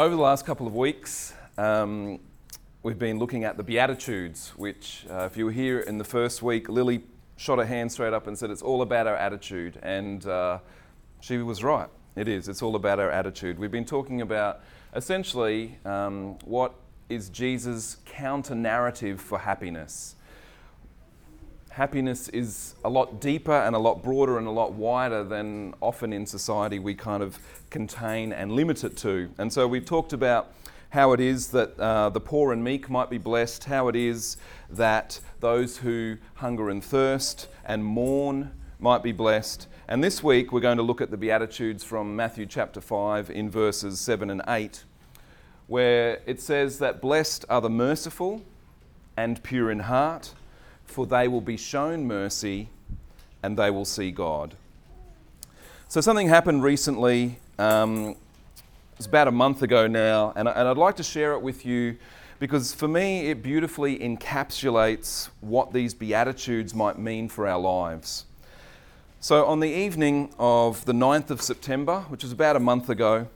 over the last couple of weeks, um, we've been looking at the Beatitudes, which, uh, if you were here in the first week, Lily shot her hand straight up and said it's all about our attitude. And uh, she was right. It is. It's all about our attitude. We've been talking about essentially um, what is Jesus' counter narrative for happiness. Happiness is a lot deeper and a lot broader and a lot wider than often in society we kind of contain and limit it to. And so we've talked about how it is that uh, the poor and meek might be blessed, how it is that those who hunger and thirst and mourn might be blessed. And this week we're going to look at the Beatitudes from Matthew chapter 5 in verses 7 and 8, where it says that blessed are the merciful and pure in heart, for they will be shown mercy and they will see God. So something happened recently. Um, it's about a month ago now, and, and I'd like to share it with you because for me it beautifully encapsulates what these Beatitudes might mean for our lives. So, on the evening of the 9th of September, which was about a month ago,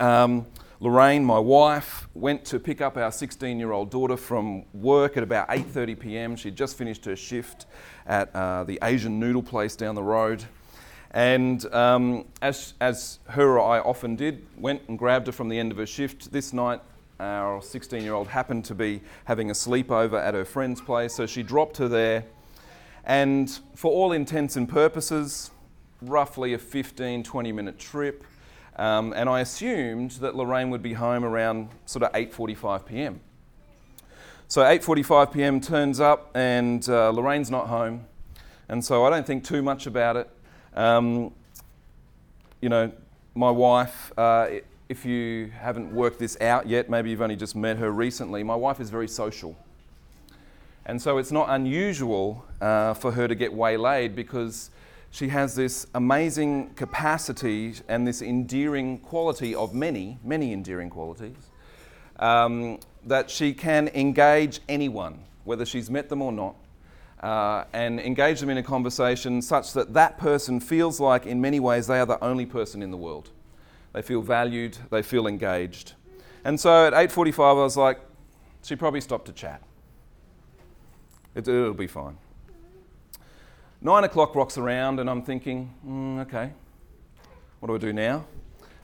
um, Lorraine, my wife, went to pick up our 16-year-old daughter from work at about 8:30 p.m. She'd just finished her shift at uh, the Asian noodle place down the road. And um, as, as her or I often did, went and grabbed her from the end of her shift. This night, our 16 year old happened to be having a sleepover at her friend's place, so she dropped her there. And for all intents and purposes, roughly a 15 20 minute trip. Um, and I assumed that Lorraine would be home around sort of 8:45 p.m. So 8:45 p.m. turns up, and uh, Lorraine's not home, and so I don't think too much about it. Um, you know, my wife, uh, if you haven't worked this out yet, maybe you've only just met her recently, my wife is very social. And so it's not unusual uh, for her to get waylaid because she has this amazing capacity and this endearing quality of many, many endearing qualities, um, that she can engage anyone, whether she's met them or not, uh, and engage them in a conversation such that that person feels like, in many ways, they are the only person in the world. They feel valued, they feel engaged. And so at 8:45, I was like, she probably stopped to chat. It, will be fine. Nine o'clock rocks around, and I'm thinking, mm, okay, what do I do now?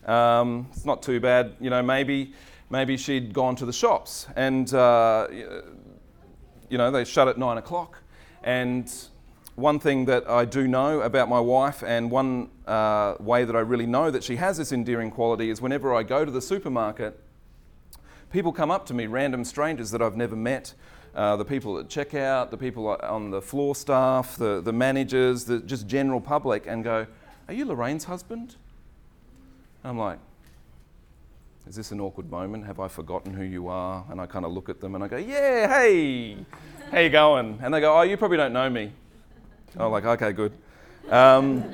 Um, it's not too bad, you know. Maybe, maybe she'd gone to the shops, and uh, you know they shut at nine o'clock. And one thing that I do know about my wife, and one uh, way that I really know that she has this endearing quality, is whenever I go to the supermarket, people come up to me, random strangers that I've never met. Uh, the people at checkout, the people on the floor staff, the, the managers, the just general public, and go, Are you Lorraine's husband? And I'm like, Is this an awkward moment? Have I forgotten who you are? And I kind of look at them and I go, Yeah, hey. How you going? And they go, oh, you probably don't know me. I'm like, okay, good. Um,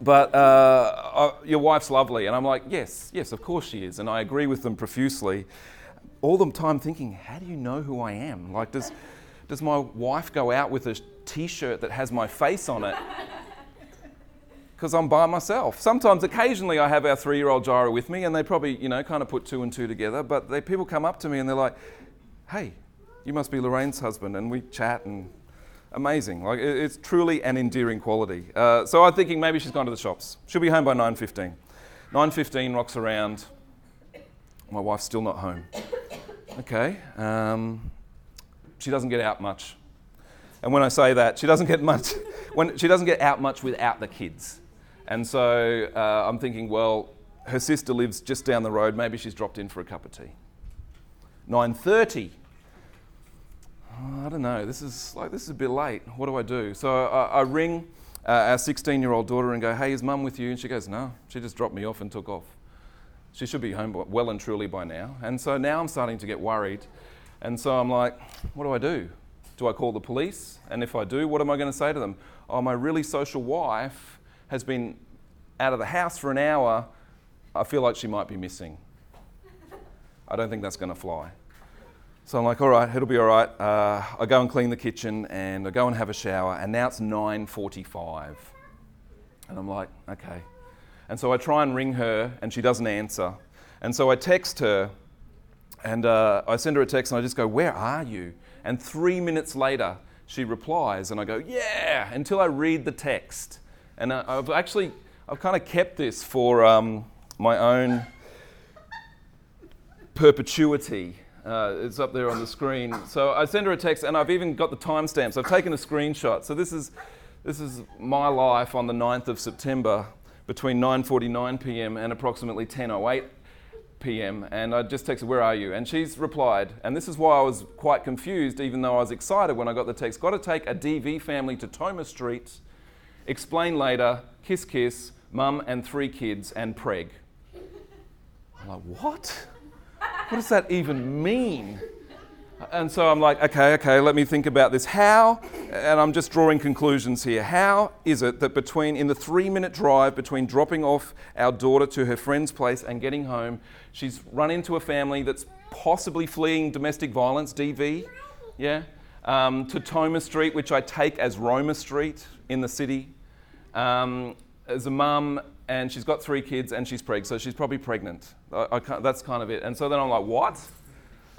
but uh, uh, your wife's lovely. And I'm like, yes, yes, of course she is. And I agree with them profusely. All the time thinking, how do you know who I am? Like, does, does my wife go out with a t shirt that has my face on it? Because I'm by myself. Sometimes, occasionally, I have our three year old Jira with me, and they probably, you know, kind of put two and two together. But they, people come up to me and they're like, hey, you must be Lorraine's husband. And we chat and amazing. Like it's truly an endearing quality. Uh, so I'm thinking maybe she's gone to the shops. She'll be home by 9.15. 9.15 rocks around. My wife's still not home. Okay. Um, she doesn't get out much. And when I say that, she doesn't get much. when she doesn't get out much without the kids. And so uh, I'm thinking, well, her sister lives just down the road. Maybe she's dropped in for a cup of tea. 9:30 oh, I don't know, this is like this is a bit late. What do I do? So I, I ring uh, our 16 year old daughter and go, hey, is mum with you? And she goes, no, she just dropped me off and took off. She should be home well and truly by now. And so now I'm starting to get worried. And so I'm like, what do I do? Do I call the police? And if I do, what am I going to say to them? Oh, my really social wife has been out of the house for an hour. I feel like she might be missing. I don't think that's going to fly. So I'm like, all right, it'll be all right. Uh, I go and clean the kitchen and I go and have a shower, and now it's 9:45, and I'm like, okay. And so I try and ring her, and she doesn't answer. And so I text her and uh, I send her a text and I just go, Where are you? And three minutes later, she replies and I go, Yeah, until I read the text. And uh, I've actually, I've kind of kept this for um, my own perpetuity. Uh, it's up there on the screen. So I send her a text, and I've even got the timestamps. I've taken a screenshot. So this is, this is my life on the 9th of September between 9:49 p.m. and approximately 10:08 p.m. And I just texted, "Where are you?" And she's replied, and this is why I was quite confused, even though I was excited when I got the text. Got to take a DV family to Tomah Street. Explain later. Kiss, kiss. Mum and three kids and preg. I'm like, what? What does that even mean? And so I'm like, okay, okay, let me think about this. How, and I'm just drawing conclusions here, how is it that between, in the three minute drive between dropping off our daughter to her friend's place and getting home, she's run into a family that's possibly fleeing domestic violence, DV, yeah, um, to Tomah Street, which I take as Roma Street in the city, um, as a mum and she's got three kids and she's pregnant, so she's probably pregnant. I, I that's kind of it. And so then I'm like, what?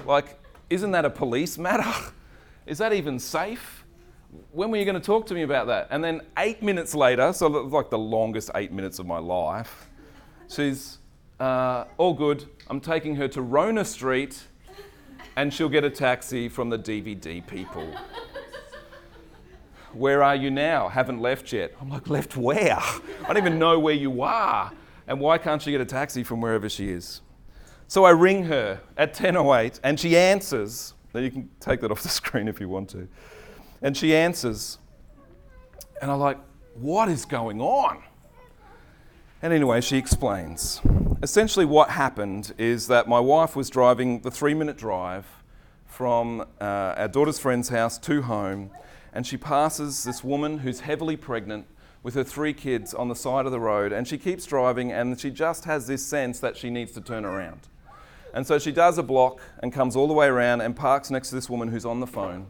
Like, isn't that a police matter? Is that even safe? When were you going to talk to me about that? And then eight minutes later, so like the longest eight minutes of my life, she's uh, all good. I'm taking her to Rona Street and she'll get a taxi from the DVD people. Where are you now? Haven't left yet. I'm like, Left where? I don't even know where you are. And why can't she get a taxi from wherever she is? So I ring her at 10.08 and she answers. Now you can take that off the screen if you want to. And she answers. And I'm like, what is going on? And anyway, she explains. Essentially, what happened is that my wife was driving the three minute drive from uh, our daughter's friend's house to home and she passes this woman who's heavily pregnant with her three kids on the side of the road, and she keeps driving, and she just has this sense that she needs to turn around. And so she does a block and comes all the way around and parks next to this woman who's on the phone.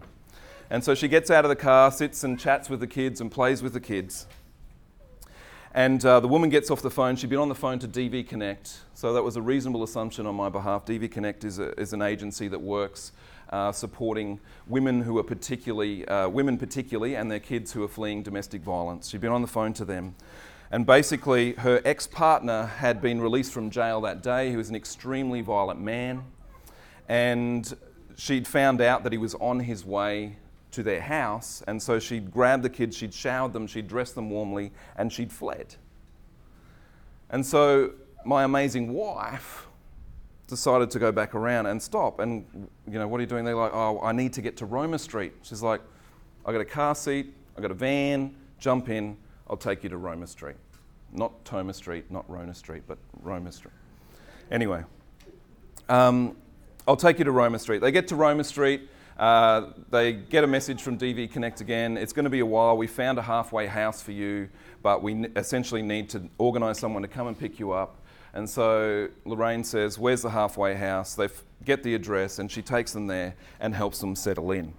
And so she gets out of the car, sits and chats with the kids and plays with the kids. And uh, the woman gets off the phone. She'd been on the phone to DV Connect. So that was a reasonable assumption on my behalf. DV Connect is, a, is an agency that works uh, supporting women who are particularly, uh, women particularly, and their kids who are fleeing domestic violence. She'd been on the phone to them. And basically, her ex partner had been released from jail that day. He was an extremely violent man. And she'd found out that he was on his way to their house. And so she'd grabbed the kids, she'd showered them, she'd dressed them warmly, and she'd fled. And so my amazing wife decided to go back around and stop. And, you know, what are you doing? They're like, oh, I need to get to Roma Street. She's like, I got a car seat, I got a van, jump in, I'll take you to Roma Street. Not Tomah Street, not Rona Street, but Roma Street. Anyway, um, I'll take you to Roma Street. They get to Roma Street. Uh, they get a message from DV Connect again. It's going to be a while. We found a halfway house for you, but we essentially need to organise someone to come and pick you up. And so Lorraine says, Where's the halfway house? They get the address and she takes them there and helps them settle in.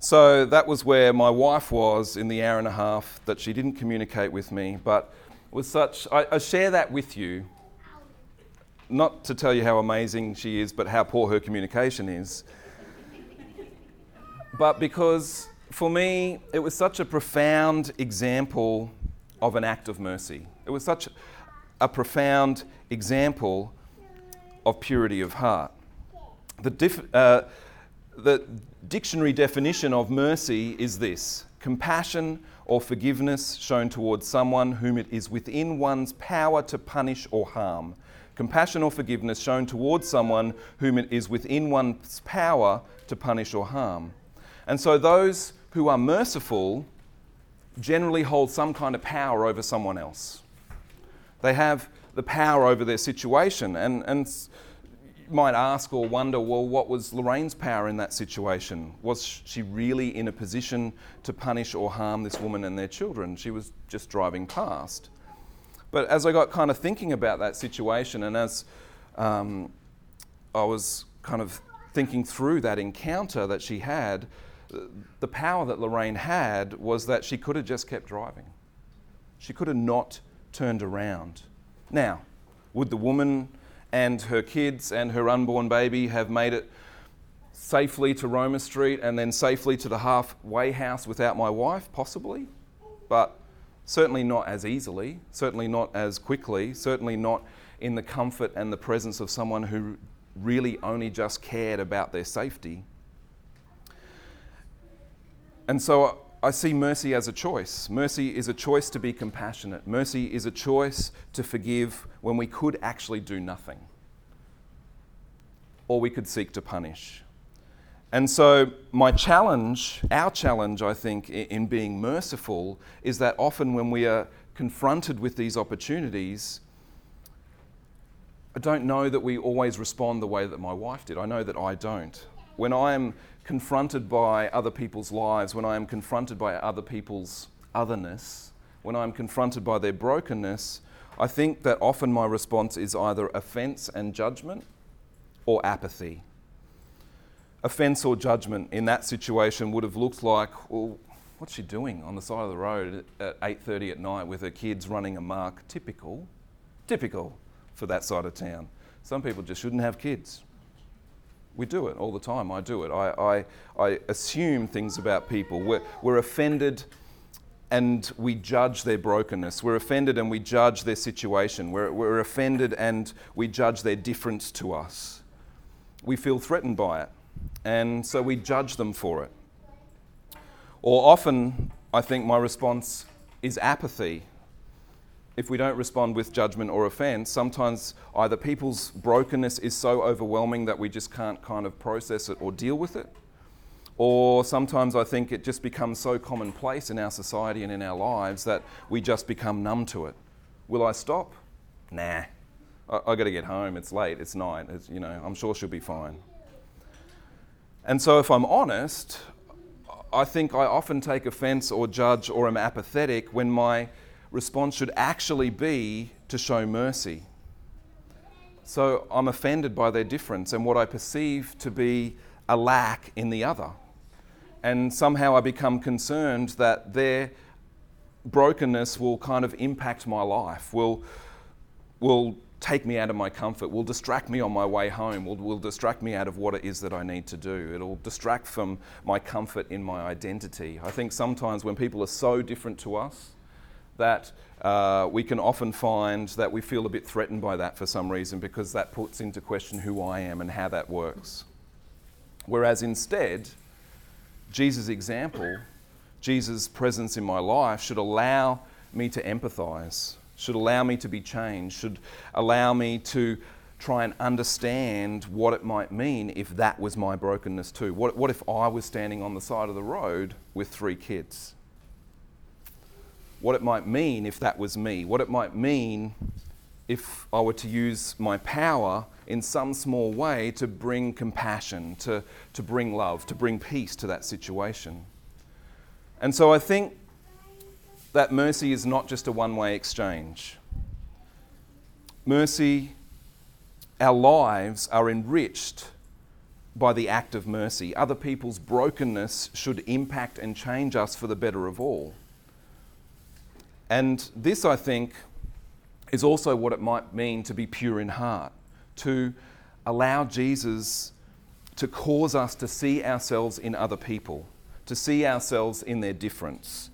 So that was where my wife was in the hour and a half that she didn't communicate with me, but was such. I, I share that with you, not to tell you how amazing she is, but how poor her communication is. but because for me, it was such a profound example of an act of mercy. It was such a profound example of purity of heart. The, dif- uh, the dictionary definition of mercy is this compassion or forgiveness shown towards someone whom it is within one's power to punish or harm. Compassion or forgiveness shown towards someone whom it is within one's power to punish or harm. And so those who are merciful generally hold some kind of power over someone else. They have the power over their situation. And, and might ask or wonder well, what was Lorraine's power in that situation? Was she really in a position to punish or harm this woman and their children? She was just driving past. But as I got kind of thinking about that situation, and as um, I was kind of thinking through that encounter that she had, the power that Lorraine had was that she could have just kept driving. She could have not turned around. Now, Would the woman and her kids and her unborn baby have made it safely to Roma Street and then safely to the halfway house without my wife? Possibly. But certainly not as easily, certainly not as quickly, certainly not in the comfort and the presence of someone who really only just cared about their safety. And so I see mercy as a choice. Mercy is a choice to be compassionate. Mercy is a choice to forgive when we could actually do nothing. Or we could seek to punish. And so, my challenge, our challenge, I think, in being merciful is that often when we are confronted with these opportunities, I don't know that we always respond the way that my wife did. I know that I don't. When I am confronted by other people's lives, when I am confronted by other people's otherness, when I'm confronted by their brokenness, I think that often my response is either offense and judgment or apathy. Offense or judgment in that situation would have looked like, well, what's she doing on the side of the road at 8:30 at night with her kids running amok? Typical. Typical for that side of town. Some people just shouldn't have kids. We do it all the time. I do it. I, I, I assume things about people. We're, we're offended and we judge their brokenness. We're offended and we judge their situation. We're, we're offended and we judge their difference to us. We feel threatened by it. And so we judge them for it. Or often, I think my response is apathy if we don't respond with judgment or offense, sometimes either people's brokenness is so overwhelming that we just can't kind of process it or deal with it. Or sometimes I think it just becomes so commonplace in our society and in our lives that we just become numb to it. Will I stop? Nah. I, I got to get home. It's late. It's night. It's, you know, I'm sure she'll be fine. And so, if I'm honest, I think I often take offense or judge or am apathetic when my response should actually be to show mercy. So I'm offended by their difference and what I perceive to be a lack in the other. And somehow I become concerned that their brokenness will kind of impact my life, will, will take me out of my comfort, will distract me on my way home, will, will distract me out of what it is that I need to do. It'll distract from my comfort in my identity. I think sometimes when people are so different to us, that uh, we can often find that we feel a bit threatened by that for some reason because that puts into question who I am and how that works. Whereas instead, Jesus' example, Jesus' presence in my life should allow me to empathize, should allow me to be changed, should allow me to try and understand what it might mean if that was my brokenness too. What, what if I was standing on the side of the road with three kids? What it might mean if that was me, what it might mean if I were to use my power in some small way to bring compassion, to, to bring love, to bring peace to that situation. And so I think that mercy is not just a one way exchange. Mercy, our lives are enriched by the act of mercy. Other people's brokenness should impact and change us for the better of all. And this, I think, is also what it might mean to be pure in heart, to allow Jesus to cause us to see ourselves in other people, to see ourselves in their difference.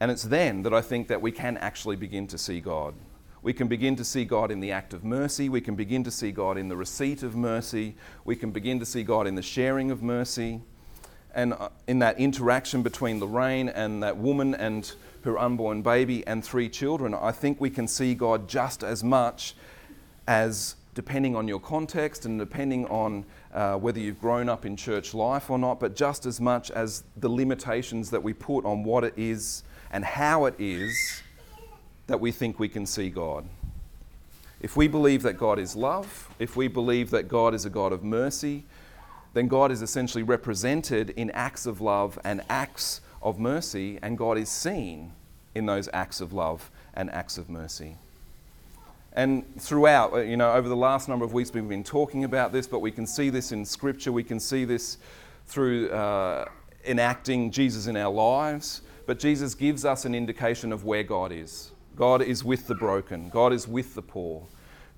And it's then that I think that we can actually begin to see God. We can begin to see God in the act of mercy. We can begin to see God in the receipt of mercy. We can begin to see God in the sharing of mercy. And uh, in that interaction between Lorraine and that woman and her unborn baby and three children, I think we can see God just as much as depending on your context and depending on uh, whether you've grown up in church life or not, but just as much as the limitations that we put on what it is and how it is that we think we can see God. If we believe that God is love, if we believe that God is a God of mercy, then God is essentially represented in acts of love and acts of mercy, and God is seen in those acts of love and acts of mercy. And throughout, uh, you know, over the last number of weeks, we've been talking about this, but we can see this in Scripture. We can see this through uh, enacting Jesus in our lives. But Jesus gives us an indication of where God is. God is with the broken, God is with the poor.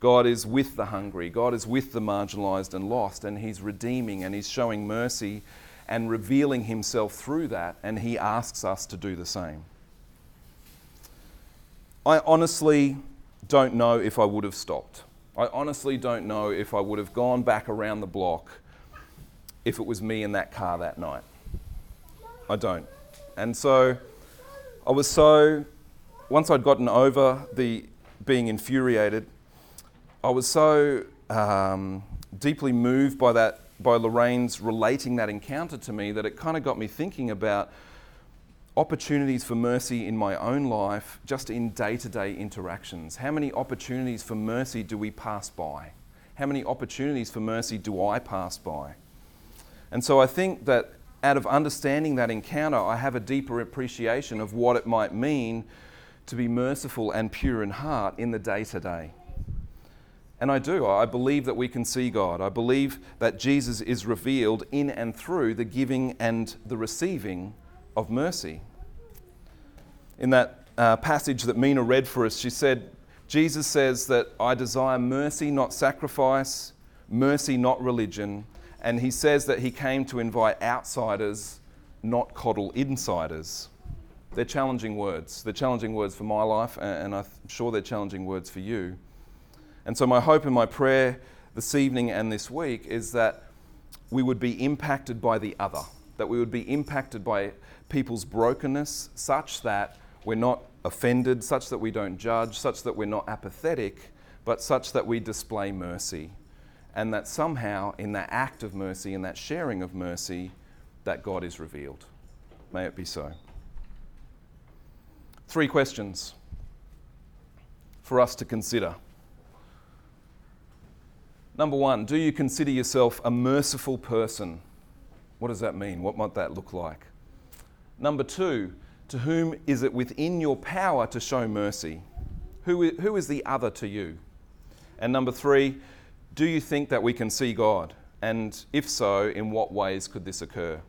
God is with the hungry. God is with the marginalized and lost, and He's redeeming and He's showing mercy and revealing Himself through that, and He asks us to do the same. I honestly don't know if I would have stopped. I honestly don't know if I would have gone back around the block if it was me in that car that night. I don't. And so I was so, once I'd gotten over the being infuriated, I was so um, deeply moved by that, by Lorraine's relating that encounter to me, that it kind of got me thinking about opportunities for mercy in my own life, just in day to day interactions. How many opportunities for mercy do we pass by? How many opportunities for mercy do I pass by? And so I think that out of understanding that encounter, I have a deeper appreciation of what it might mean to be merciful and pure in heart in the day to day. And I do. I believe that we can see God. I believe that Jesus is revealed in and through the giving and the receiving of mercy. In that uh, passage that Mina read for us, she said, Jesus says that I desire mercy, not sacrifice, mercy, not religion. And he says that he came to invite outsiders, not coddle insiders. They're challenging words. They're challenging words for my life, and I'm sure they're challenging words for you. And so, my hope and my prayer this evening and this week is that we would be impacted by the other, that we would be impacted by people's brokenness such that we're not offended, such that we don't judge, such that we're not apathetic, but such that we display mercy. And that somehow, in that act of mercy, in that sharing of mercy, that God is revealed. May it be so. Three questions for us to consider. Number one, do you consider yourself a merciful person? What does that mean? What might that look like? Number two, to whom is it within your power to show mercy? Who, is the other to you? And number three, do you think that we can see God? And if so, in what ways could this occur?